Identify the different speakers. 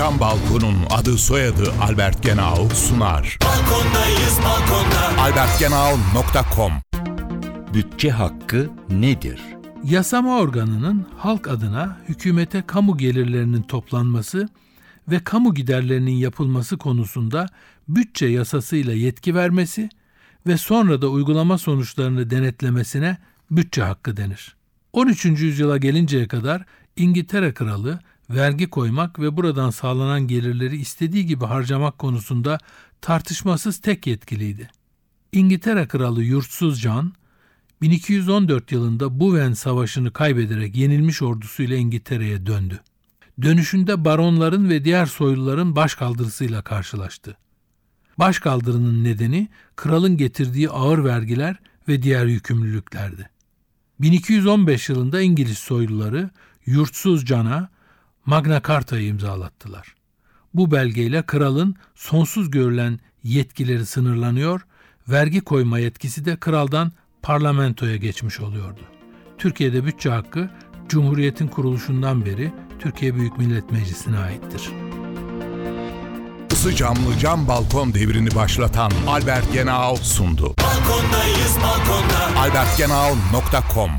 Speaker 1: Cam Balkon'un adı soyadı Albert Genau sunar.
Speaker 2: Balkondayız balkonda.
Speaker 1: albertgenau.com
Speaker 3: Bütçe hakkı nedir?
Speaker 4: Yasama organının halk adına hükümete kamu gelirlerinin toplanması ve kamu giderlerinin yapılması konusunda bütçe yasasıyla yetki vermesi ve sonra da uygulama sonuçlarını denetlemesine bütçe hakkı denir. 13. yüzyıla gelinceye kadar İngiltere kralı vergi koymak ve buradan sağlanan gelirleri istediği gibi harcamak konusunda tartışmasız tek yetkiliydi. İngiltere kralı Yurtsuz Can 1214 yılında Buven Savaşı'nı kaybederek yenilmiş ordusuyla İngiltere'ye döndü. Dönüşünde baronların ve diğer soyluların başkaldırısıyla karşılaştı. Başkaldırının nedeni kralın getirdiği ağır vergiler ve diğer yükümlülüklerdi. 1215 yılında İngiliz soyluları Yurtsuz Can'a Magna Carta'yı imzalattılar. Bu belgeyle kralın sonsuz görülen yetkileri sınırlanıyor, vergi koyma yetkisi de kraldan parlamentoya geçmiş oluyordu. Türkiye'de bütçe hakkı Cumhuriyet'in kuruluşundan beri Türkiye Büyük Millet Meclisi'ne aittir.
Speaker 1: Isı camlı cam balkon devrini başlatan Albert Genau sundu.
Speaker 2: Balkondayız balkonda.
Speaker 1: albertgenau.com